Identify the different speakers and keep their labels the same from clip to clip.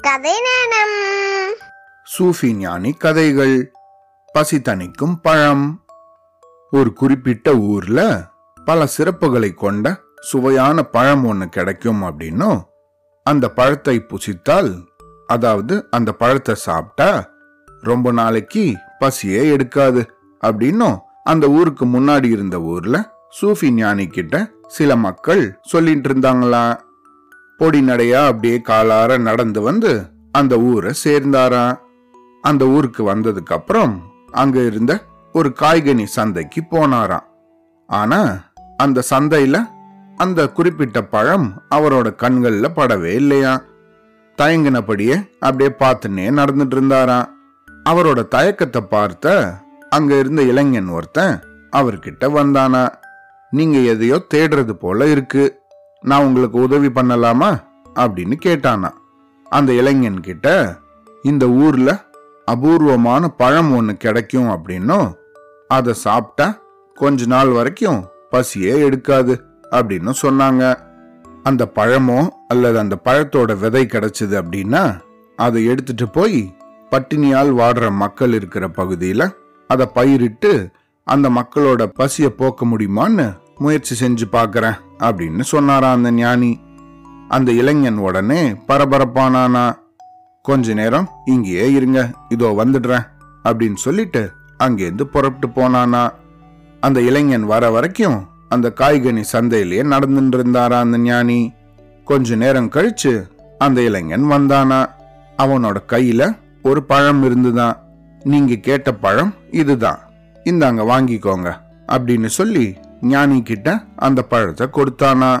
Speaker 1: கதை நேரம்
Speaker 2: சூஃபி ஞானி கதைகள். பசி தணிக்கும் பழம். ஒரு குறிப்பிட்ட ஊர்ல பல சிறப்புகளை கொண்ட சுவையான பழம் ஒன்று கிடைக்கும் அப்படின்னும் அந்த பழத்தை புசித்தால் அதாவது அந்த பழத்தை சாப்பிட்டா ரொம்ப நாளைக்கு பசியே எடுக்காது அப்படின்னும் அந்த ஊருக்கு முன்னாடி இருந்த ஊர்ல சூஃபி ஞானி கிட்ட சில மக்கள் சொல்லிட்டு இருந்தாங்களாம் பொடி நடையா அப்படியே காலார நடந்து வந்து அந்த ஊரை சேர்ந்தாராம். அந்த ஊருக்கு வந்ததுக்கு அப்புறம் அங்க இருந்த ஒரு காய்கனி சந்தைக்கு போனாராம். ஆனா அந்த சந்தையில அந்த குறிப்பிட்ட பழம் அவரோட கண்கள்ல படவே இல்லையா? தயங்கினபடியே அப்படியே பார்த்துன்னே நடந்துட்டு இருந்தாராம். அவரோட தயக்கத்தை பார்த்த அங்க இருந்த இளைஞன் ஒருத்தன் அவர்கிட்ட வந்தானா நீங்க எதையோ தேடுறது போல இருக்கு. நான் உங்களுக்கு உதவி பண்ணலாமா? அப்படின்னு கேட்டானா. அந்த இளைஞன் கிட்ட இந்த ஊர்ல அபூர்வமான பழம் ஒன்று கிடைக்கும் அப்படின்னும் அதை சாப்பிட்டா கொஞ்ச நாள் வரைக்கும் பசியே எடுக்காது அப்படின்னு சொன்னாங்க. அந்த பழமோ அல்லது அந்த பழத்தோட விதை கிடைச்சது அப்படின்னா அதை எடுத்துட்டு போய் பட்டினியால் வாடுற மக்கள் இருக்கிற பகுதியில் அதை பயிரிட்டு அந்த மக்களோட பசியை போக்க முடியுமான்னு முயற்சி செஞ்சு பார்க்குறேன் அப்படின்னு சொன்னாரா அந்த ஞானி. அந்த இளைஞன் உடனே பரபரப்பானானா கொஞ்ச நேரம் இங்கேயே இருங்க இதோ வந்துடுறேன் அப்படின்னு சொல்லிட்டு அங்கேருந்து புறப்பட்டு போனானா. அந்த இளைஞன் வர வரைக்கும் அந்த காய்கனி சந்தையிலேயே நடந்துட்டு இருந்தாரா அந்த ஞானி. கொஞ்ச நேரம் கழிச்சு அந்த இளைஞன் வந்தானா. அவனோட கையில ஒரு பழம் இருந்துதான் நீங்க கேட்ட பழம் இதுதான். இந்தாங்க வாங்கிக்கோங்க அப்படின்னு சொல்லி ஞானி கிட்ட அந்த பழத்தை கொடுத்தானா?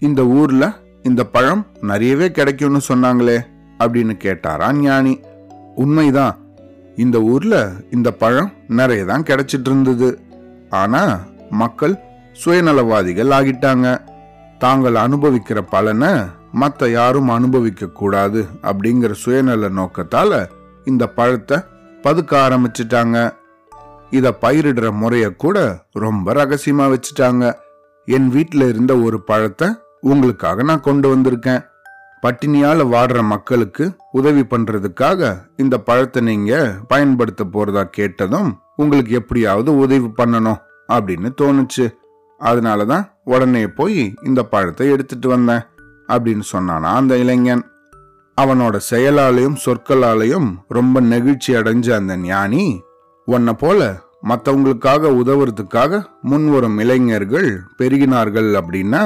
Speaker 2: இந்த ஊர்ல இந்த பழம் நிறையவே கிடைக்கும்னு சொன்னாங்களே அப்படின்னு கேட்டாரா ஞானி. உண்மைதான் இந்த ஊர்ல இந்த பழம் நிறைய தான் கிடைச்சிட்டு இருந்தது ஆனா மக்கள் சுயநலவாதிகள் ஆகிட்டாங்க. தாங்கள் அனுபவிக்கிற பலனை மற்ற யாரும் அனுபவிக்க கூடாது அப்படிங்கிற சுயநல நோக்கத்தால இந்த பழத்தை பதுக்க ஆரம்பிச்சிட்டாங்க. இத பயிரிடுற முறைய கூட ரொம்ப ரகசியமா வச்சுட்டாங்க. என் வீட்டில் இருந்த ஒரு பழத்தை உங்களுக்காக நான் கொண்டு வந்திருக்கேன். பட்டினியால வாடுற மக்களுக்கு உதவி பண்றதுக்காக இந்த பழத்தை நீங்க பயன்படுத்த போறதா கேட்டதும் உங்களுக்கு எப்படியாவது உதவி பண்ணணும் அப்படின்னு தோணுச்சு. அதனாலதான் உடனே போய் இந்த பழத்தை எடுத்துட்டு வந்தேன் அப்படின்னு சொன்னானா அந்த இளைஞன். அவனோட செயலாலையும் சொற்களாலையும் ரொம்ப நெகிழ்ச்சி அடைஞ்ச அந்த ஞானி உன்னை போல மற்றவங்களுக்காக உதவுறதுக்காக முன்வரும் இளைஞர்கள் பெருகினார்கள் அப்படின்னா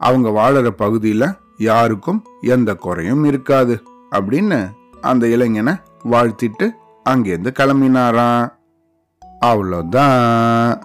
Speaker 2: அவங்க வாழற பகுதியில் யாருக்கும் எந்த குறையும் இருக்காது அப்படின்னு அந்த இளைஞனை வாழ்த்திட்டு அங்கேருந்து கிளம்பினாராம். அவ்வளோதான்